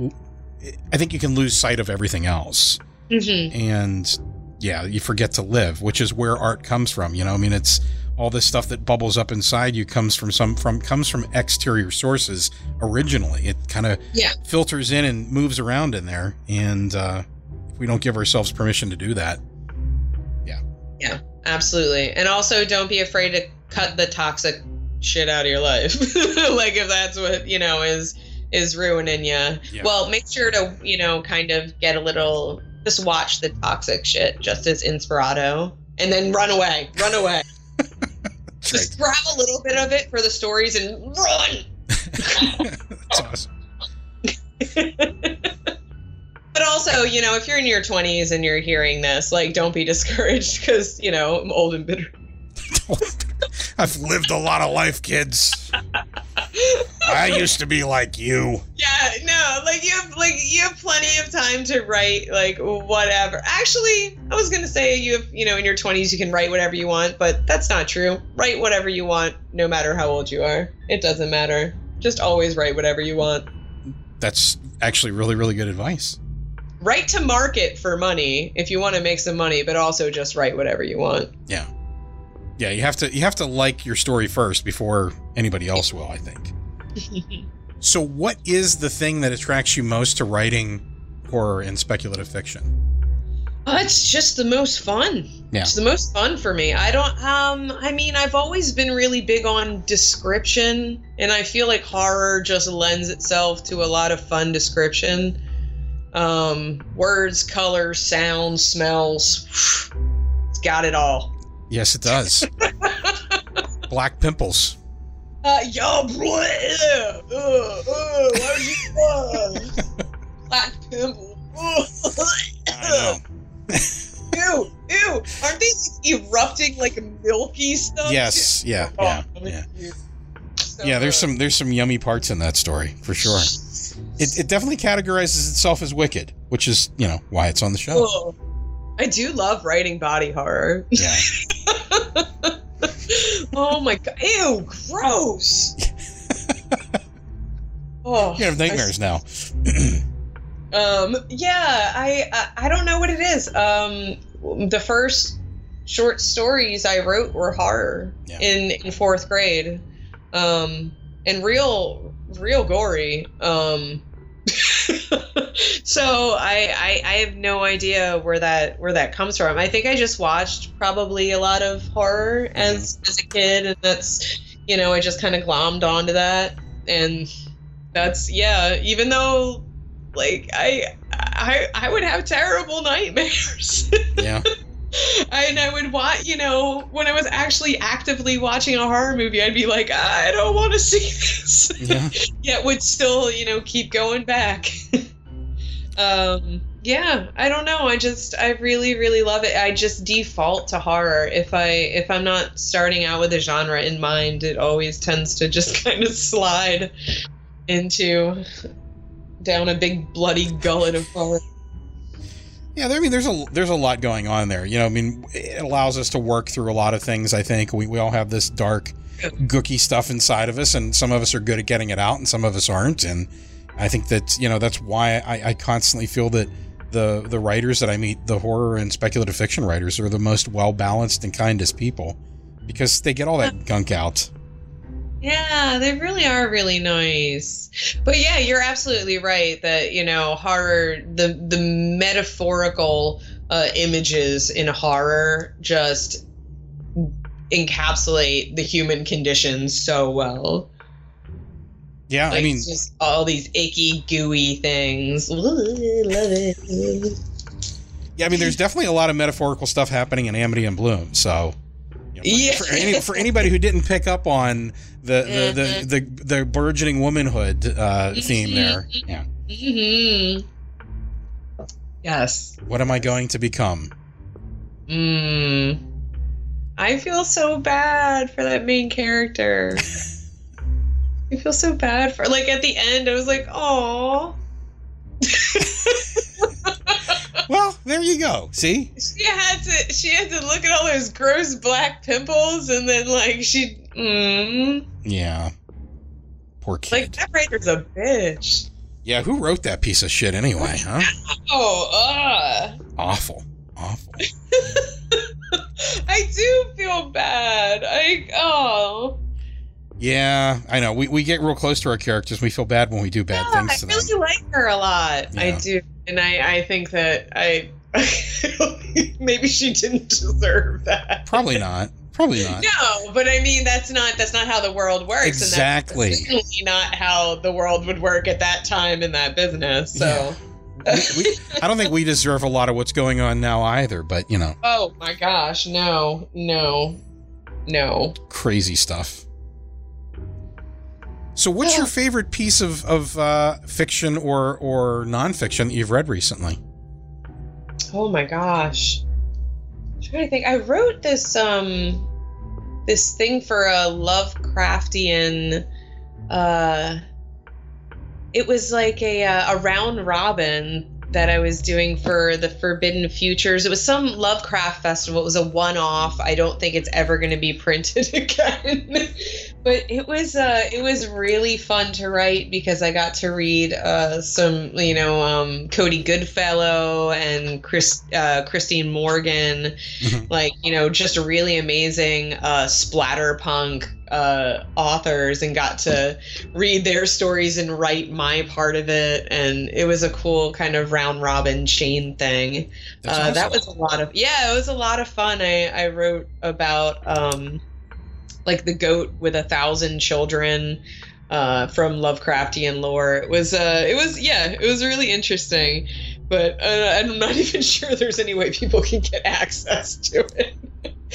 [SPEAKER 2] i think you can lose sight of everything else.
[SPEAKER 3] Mhm.
[SPEAKER 2] and yeah you forget to live which is where art comes from you know? I mean it's all this stuff that bubbles up inside you comes from some from comes from exterior sources originally. It kind of
[SPEAKER 3] Yeah.
[SPEAKER 2] filters in and moves around in there. And uh if we don't give ourselves permission to do that yeah, yeah,
[SPEAKER 3] absolutely. And also don't be afraid to cut the toxic shit out of your life. Like if that's what you know is is ruining you
[SPEAKER 2] Yeah.
[SPEAKER 3] well make sure to you know kind of get a little just watch the toxic shit just as inspirato and then run away run away. Just grab a little bit of it for the stories and run.
[SPEAKER 2] That's awesome.
[SPEAKER 3] But also you know if you're in your 20s and you're hearing this like don't be discouraged because you know i'm old and bitter.
[SPEAKER 2] I've lived a lot of life kids I used to be like you.
[SPEAKER 3] Yeah, no, like you have like you have plenty of time to write like whatever. Actually, I was gonna say you have you know in your twenties you can write whatever you want, but that's not true. Write whatever you want, no matter how old you are. It doesn't matter. Just always write whatever you want.
[SPEAKER 2] That's actually really really good advice.
[SPEAKER 3] Write to market for money if you want to make some money, but also just write whatever you want.
[SPEAKER 2] Yeah. Yeah, you have to you have to like your story first before anybody else will, I think. so what is the thing that attracts you most to writing horror and speculative fiction?
[SPEAKER 3] Uh, it's just the most fun.
[SPEAKER 2] Yeah.
[SPEAKER 3] It's the most fun for me. I don't um I mean I've always been really big on description and I feel like horror just lends itself to a lot of fun description. Um words, colors, sounds, smells. It's got it all.
[SPEAKER 2] Yes, it does. Black pimples.
[SPEAKER 3] Uh yo bleh, uh, uh, why would you uh, black pimple.
[SPEAKER 2] I know.
[SPEAKER 3] Ew, ew! Aren't they erupting like milky stuff?
[SPEAKER 2] Yes, yeah,
[SPEAKER 3] Oh,
[SPEAKER 2] yeah, yeah.
[SPEAKER 3] So
[SPEAKER 2] Yeah, there's some there's some yummy parts in that story for sure. It, it definitely categorizes itself as wicked, which is you know why it's on the show.
[SPEAKER 3] I do love writing body horror.
[SPEAKER 2] Yeah,
[SPEAKER 3] oh my god! Ew, gross. oh,
[SPEAKER 2] you have nightmares now.
[SPEAKER 3] Um, yeah, I, I I don't know what it is. Um, the first short stories I wrote were horror
[SPEAKER 2] Yeah.
[SPEAKER 3] in in fourth grade, um, and real real gory. Um, so I, I I have no idea where that where that comes from. I think I just watched probably a lot of horror as mm-hmm. as a kid, and that's you know I just kind of glommed onto that, and that's yeah. Even though like I I I would have terrible nightmares.
[SPEAKER 2] Yeah,
[SPEAKER 3] and I would watch, you know, when I was actually actively watching a horror movie, I'd be like, I don't want to see this.
[SPEAKER 2] yeah.
[SPEAKER 3] Yet would still, you know, keep going back. um, yeah, I don't know. I just, I really, really love it. I just default to horror. If I, if I'm not starting out with a genre in mind, it always tends to just kind of slide into down a big bloody gullet of horror.
[SPEAKER 2] Yeah, there, I mean, there's a there's a lot going on there. You know, I mean, it allows us to work through a lot of things. I think we, we all have this dark, gooky stuff inside of us, and some of us are good at getting it out, and some of us aren't. And I think that you know that's why I, I constantly feel that the the writers that I meet, the horror and speculative fiction writers, are the most well balanced and kindest people because they get all that gunk out.
[SPEAKER 3] Yeah, they really are really nice. But yeah, you're absolutely right that, you know, horror the the metaphorical uh, images in horror just encapsulate the human condition so well.
[SPEAKER 2] Yeah,
[SPEAKER 3] Like
[SPEAKER 2] I mean,
[SPEAKER 3] it's just all these icky, gooey things. Ooh, love it.
[SPEAKER 2] yeah, I mean, there's definitely a lot of metaphorical stuff happening in Amity and Bloom. So, you know,
[SPEAKER 3] Yeah.
[SPEAKER 2] for, any, for anybody who didn't pick up on the the the, the, the burgeoning womanhood uh, theme there, yeah.
[SPEAKER 3] Mm-hmm. Yes.
[SPEAKER 2] What am I going to become?
[SPEAKER 3] Mm. I feel so bad for that main character. I feel so bad for like at the end I was like, "Oh."
[SPEAKER 2] Well, there you go. See,
[SPEAKER 3] she had to she had to look at all those gross black pimples and then like she mm,
[SPEAKER 2] yeah. Poor kid.
[SPEAKER 3] like that writer's a bitch.
[SPEAKER 2] yeah, who wrote that piece of shit anyway? Huh?
[SPEAKER 3] Oh, uh.
[SPEAKER 2] Awful, awful.
[SPEAKER 3] I do feel bad. I oh.
[SPEAKER 2] Yeah, I know. We, we get real close to our characters. We feel bad when we do bad
[SPEAKER 3] Yeah,
[SPEAKER 2] things
[SPEAKER 3] I
[SPEAKER 2] to them.
[SPEAKER 3] really like her a lot. I do, and I, I think that I maybe she didn't deserve that.
[SPEAKER 2] Probably not. Probably not.
[SPEAKER 3] No, but I mean that's not that's not how the world works.
[SPEAKER 2] Exactly.
[SPEAKER 3] And that's certainly not how the world would work at that time in that business. So.
[SPEAKER 2] We, we, I don't think we deserve a lot of what's going on now either, but you know,
[SPEAKER 3] oh my gosh, no, no, no.
[SPEAKER 2] crazy stuff. So, what's your favorite piece of, of uh, fiction or, or nonfiction that you've read recently?
[SPEAKER 3] Oh my gosh. I'm trying to think. I wrote this um this thing for a Lovecraftian uh, it was like a uh, a round robin that I was doing for the Forbidden Futures. It was some Lovecraft festival. It was a one off. I don't think it's ever going to be printed again. But it was uh, it was really fun to write because I got to read uh, some you know um, Cody Goodfellow and Chris uh, Christine Morgan, mm-hmm. like you know just really amazing uh, splatterpunk uh, authors and got to read their stories and write my part of it. And it was a cool kind of round robin chain thing. Uh, awesome. That was a lot of, yeah, it was a lot of fun. I, I wrote about um, like the goat with a thousand children. Uh, from Lovecraftian lore, it was uh, it was yeah, it was really interesting, but uh, I'm not even sure there's any way people can get access to it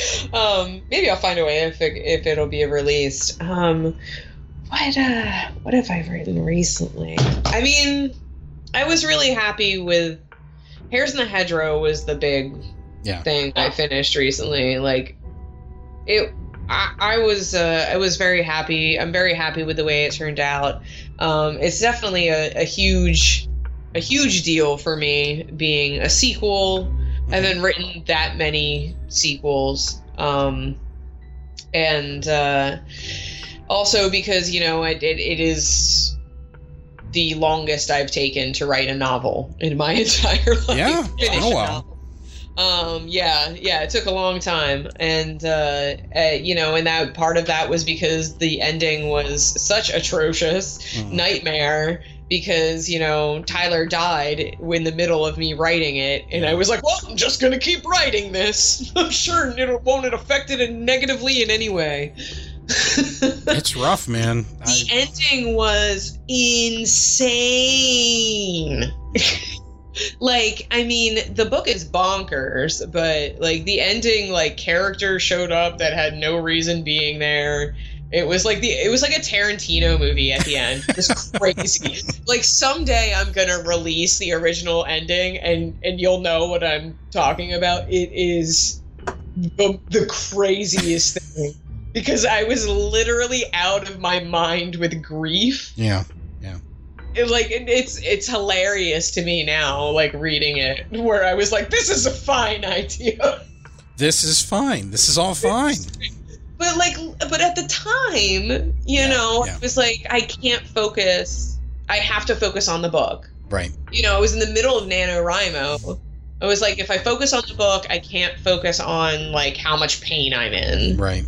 [SPEAKER 3] um, maybe I'll find a way if it, if it'll be released. Um, what uh, what have I written recently? I mean, I was really happy with Hares in the Hedgerow was the big yeah. thing I finished recently. Like it, I, I was uh, I was very happy. I'm very happy with the way it turned out. Um, it's definitely a, a huge a huge deal for me being a sequel I haven't written that many sequels. Um, and uh, also because, you know, it, it, it is the longest I've taken to write a novel in my entire life.
[SPEAKER 2] Yeah. Oh, wow.
[SPEAKER 3] Um, yeah, yeah, it took a long time, and uh, uh, you know, and that part of that was because the ending was such atrocious mm. nightmare because you know Tyler died in the middle of me writing it, and I was like, "Well, I'm just gonna keep writing this. I'm sure it won't it affect it negatively in any way."
[SPEAKER 2] it's rough, man.
[SPEAKER 3] The I... ending was insane. like, I mean, the book is bonkers, but like the ending, like character showed up that had no reason being there it was like the it was like a Tarantino movie at the end. It was crazy. like someday I'm gonna release the original ending and and you'll know what I'm talking about. It is the, the craziest thing because I was literally out of my mind with grief.
[SPEAKER 2] Yeah.
[SPEAKER 3] It, like it, it's it's hilarious to me now like reading it where I was like this is a fine idea.
[SPEAKER 2] This is fine. This is all fine.
[SPEAKER 3] But like but at the time you yeah, know yeah. i was like i can't focus. I have to focus on the book.
[SPEAKER 2] Right.
[SPEAKER 3] You know i was in the middle of NaNoWriMo. I was like if i focus on the book i can't focus on like how much pain i'm in.
[SPEAKER 2] Right.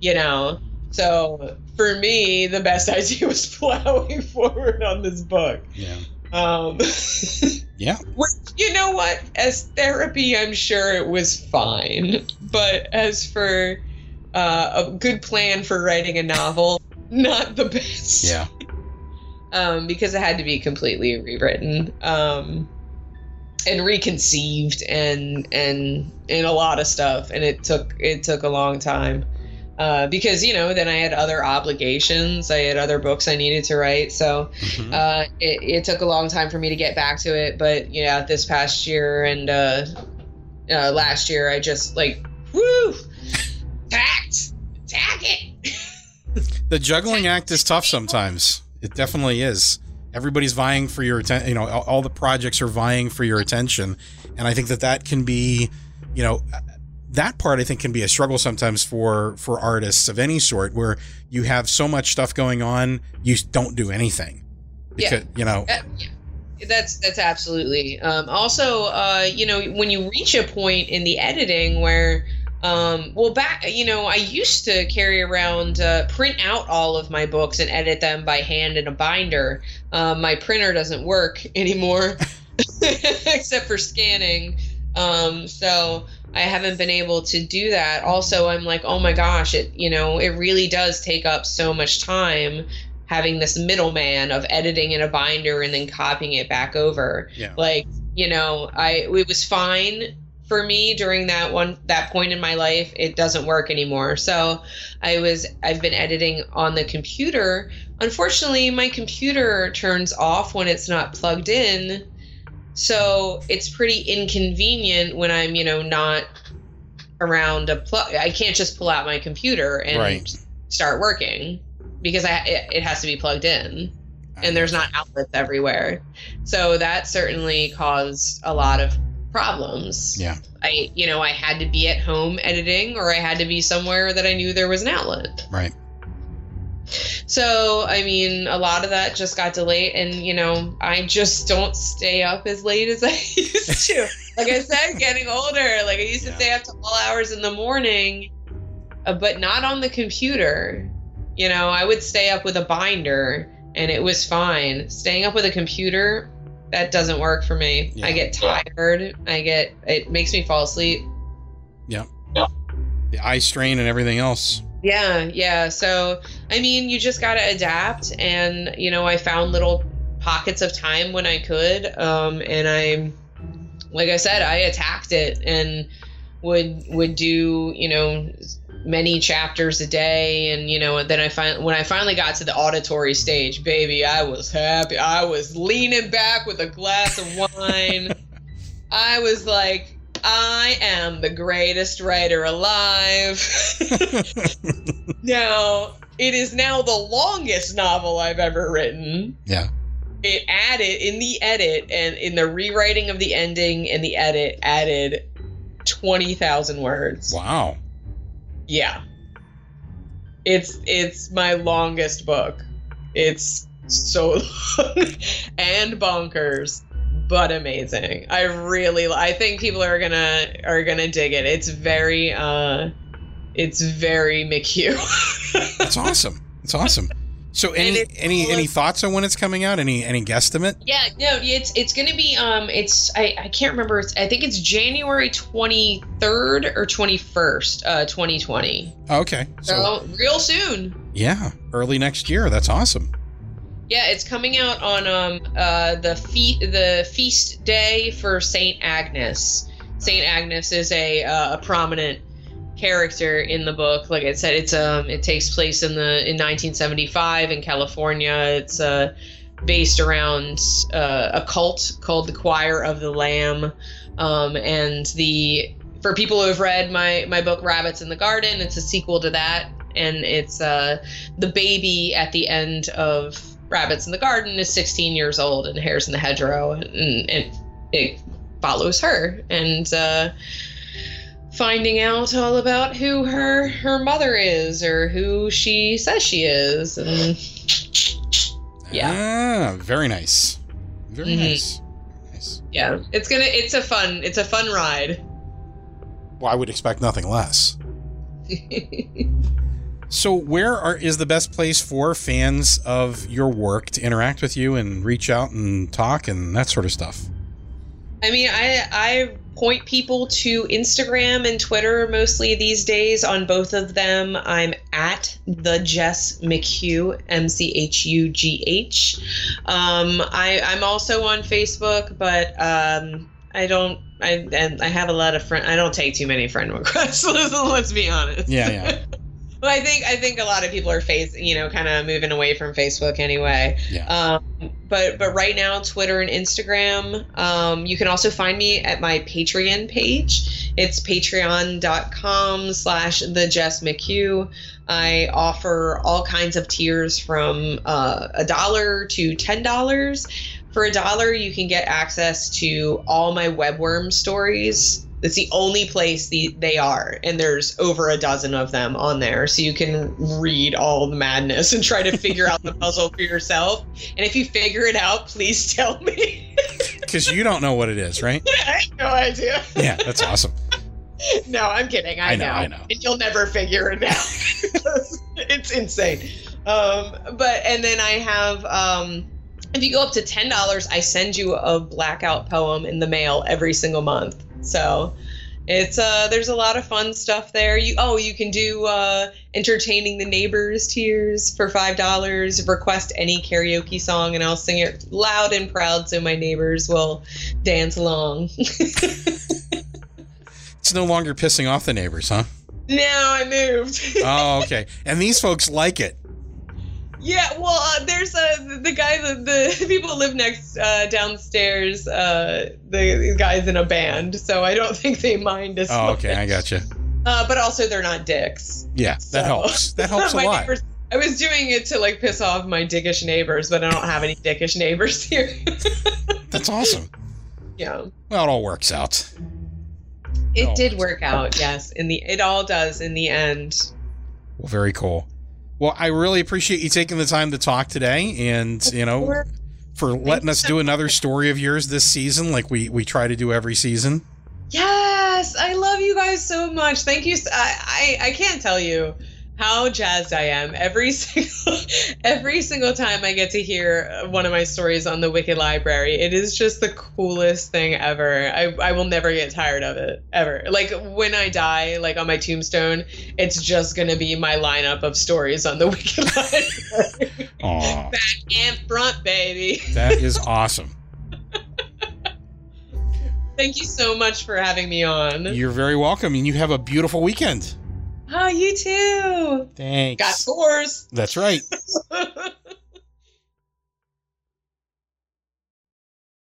[SPEAKER 3] You know? So for me the best idea was plowing forward on this book
[SPEAKER 2] yeah
[SPEAKER 3] um
[SPEAKER 2] yeah
[SPEAKER 3] you know what as therapy i'm sure it was fine but as for uh, a good plan for writing a novel, not the best.
[SPEAKER 2] Yeah.
[SPEAKER 3] um, because it had to be completely rewritten um, and reconceived and and and a lot of stuff, and it took it took a long time. Uh, because you know then I had other obligations. I had other books I needed to write, so mm-hmm. uh, it, it, took a long time for me to get back to it. But you know, this past year and uh, uh last year, I just like woo attacked. Attack it.
[SPEAKER 2] the juggling act is tough sometimes. It definitely is. Everybody's vying for your attention. You know, all, all the projects are vying for your attention, and I think that that can be, you know, that part I think can be a struggle sometimes for for artists of any sort, where you have so much stuff going on, you don't do anything. Because, yeah. you know. Uh,
[SPEAKER 3] that's that's absolutely. Um, also, uh, you know, when you reach a point in the editing where um, well, back, you know, I used to carry around, uh, print out all of my books and edit them by hand in a binder. Um, my printer doesn't work anymore, except for scanning. Um, so I haven't been able to do that. Also, I'm like, oh my gosh, it, you know, it really does take up so much time having this middleman of editing in a binder and then copying it back over.
[SPEAKER 2] Yeah.
[SPEAKER 3] Like, you know, I, it was fine for me during that one that point in my life it doesn't work anymore so i was i've been editing on the computer unfortunately my computer turns off when it's not plugged in so it's pretty inconvenient when i'm you know not around a plug i can't just pull out my computer and right. start working because I it, it has to be plugged in, and there's not outlets everywhere. So that certainly caused a lot of problems.
[SPEAKER 2] Yeah.
[SPEAKER 3] I you know I had to be at home editing, or I had to be somewhere that I knew there was an outlet.
[SPEAKER 2] Right.
[SPEAKER 3] So, I mean, a lot of that just got delayed, and you know, I just don't stay up as late as I used to. like I said, getting older, like I used to
[SPEAKER 2] Yeah.
[SPEAKER 3] stay up to all hours in the morning, uh, but not on the computer. You know, I would stay up with a binder, and it was fine. Staying up with a computer, that doesn't work for me.
[SPEAKER 2] Yeah.
[SPEAKER 3] I get tired. I get it makes me fall asleep. Yeah.
[SPEAKER 2] The eye strain and everything else.
[SPEAKER 3] Yeah, yeah. So, I mean, you just got to adapt. And, you know, I found little pockets of time when I could. Um, and I, like I said, I attacked it and would, would do, you know, many chapters a day. And, you know, then I find when I finally got to the auditory stage, baby, I was happy. I was leaning back with a glass of wine. I was like, I am the greatest writer alive. now, it is now the longest novel I've ever written.
[SPEAKER 2] Yeah.
[SPEAKER 3] It added in the edit and in the rewriting of the ending and the edit added 20,000 words.
[SPEAKER 2] Wow.
[SPEAKER 3] Yeah. It's it's my longest book. It's so long and bonkers, but amazing. I really I think people are going to are going to dig it. It's very uh it's very McHugh.
[SPEAKER 2] That's awesome. It's awesome. So any any
[SPEAKER 3] full
[SPEAKER 2] any thoughts on when it's coming out? Any any guesstimate?
[SPEAKER 3] Yeah, no, it's it's gonna be um it's I, I can't remember it's I think it's January twenty third or twenty first, uh twenty twenty.
[SPEAKER 2] Oh, okay. So
[SPEAKER 3] So real soon.
[SPEAKER 2] yeah, early next year. That's awesome.
[SPEAKER 3] Yeah, it's coming out on um uh the fe- the feast day for Saint Agnes. Saint Agnes is a uh, a prominent character in the book. Like I said, it's um it takes place in the in 1975 in California. It's uh based around uh, a cult called the Choir of the Lamb, um, and the for people who have read my my book Rabbits in the Garden, it's a sequel to that, and it's uh the baby at the end of Rabbits in the Garden is 16 years old and Hares in the Hedgerow, and, and it follows her and uh, finding out all about who her her mother is or who she says she is, and Yeah.
[SPEAKER 2] Ah, very nice. Very
[SPEAKER 3] Mhm.
[SPEAKER 2] nice. Nice.
[SPEAKER 3] yeah, it's gonna it's a fun it's a fun ride.
[SPEAKER 2] Well, I would expect nothing less. So, where are is the best place for fans of your work to interact with you and reach out and talk and that sort of stuff?
[SPEAKER 3] I mean, I I point people to Instagram and Twitter mostly these days. On both of them, I'm at the Jess McHugh, M C H U G H. Um, I I'm also on Facebook, but um, I don't. I and I have a lot of friend. I don't take too many friend requests. let's be honest.
[SPEAKER 2] Yeah, yeah.
[SPEAKER 3] But I think I think a lot of people are face you know kind of moving away from Facebook anyway.
[SPEAKER 2] Yeah.
[SPEAKER 3] Um, but but right now Twitter and Instagram. Um, you can also find me at my Patreon page. It's patreon.com slash the Jess McHugh. I offer all kinds of tiers from uh, a dollar to ten dollars. For a dollar, you can get access to all my webworm stories. It's the only place the, they are, and there's over a dozen of them on there, so you can read all the madness and try to figure out the puzzle for yourself. And if you figure it out, please tell me.
[SPEAKER 2] Because you don't know what it is, right?
[SPEAKER 3] I have no idea.
[SPEAKER 2] Yeah, that's awesome.
[SPEAKER 3] No, I'm kidding. I,
[SPEAKER 2] I know, I know.
[SPEAKER 3] And you'll never figure it out. it's insane. Um, but and then I have um, if you go up to ten dollars, I send you a blackout poem in the mail every single month. So it's uh there's a lot of fun stuff there. You oh you can do uh entertaining the neighbors tiers for five dollars. Request any karaoke song and I'll sing it loud and proud so my neighbors will dance along.
[SPEAKER 2] It's no longer pissing off the neighbors, huh?
[SPEAKER 3] No, I moved.
[SPEAKER 2] Oh, okay. And these folks like it.
[SPEAKER 3] Yeah, well, uh, there's uh, the guy, the, the people that live next uh, downstairs. Uh, the, the guys in a band, so I don't think they mind as
[SPEAKER 2] Oh,
[SPEAKER 3] much.
[SPEAKER 2] okay. I gotcha.
[SPEAKER 3] Uh, but also, they're not dicks.
[SPEAKER 2] Yeah, that helps. That helps a
[SPEAKER 3] my
[SPEAKER 2] lot.
[SPEAKER 3] Neighbors, I was doing it to like piss off my dickish neighbors, but I don't have any dickish neighbors here.
[SPEAKER 2] That's awesome.
[SPEAKER 3] yeah.
[SPEAKER 2] Well, it all works out.
[SPEAKER 3] It
[SPEAKER 2] Oh.
[SPEAKER 3] did work out, yes. In the it all does in the end.
[SPEAKER 2] Well, very cool. Well, I really appreciate you taking the time to talk today, and you know, for letting us do another story of yours this season, like we we try to do every season.
[SPEAKER 3] Yes, I love you guys so much. Thank you. I I can't tell you how jazzed I am every single every single time I get to hear one of my stories on the Wicked Library. It is just the coolest thing ever. I I will never get tired of it ever. Like when I die, like on my tombstone, it's just gonna be my lineup of stories on the Wicked Library. Back and front, baby.
[SPEAKER 2] that is awesome.
[SPEAKER 3] Thank you so much for having me on.
[SPEAKER 2] You're very welcome, and you have a beautiful weekend.
[SPEAKER 3] Oh, you too.
[SPEAKER 2] Thanks.
[SPEAKER 3] Got scores.
[SPEAKER 2] That's right.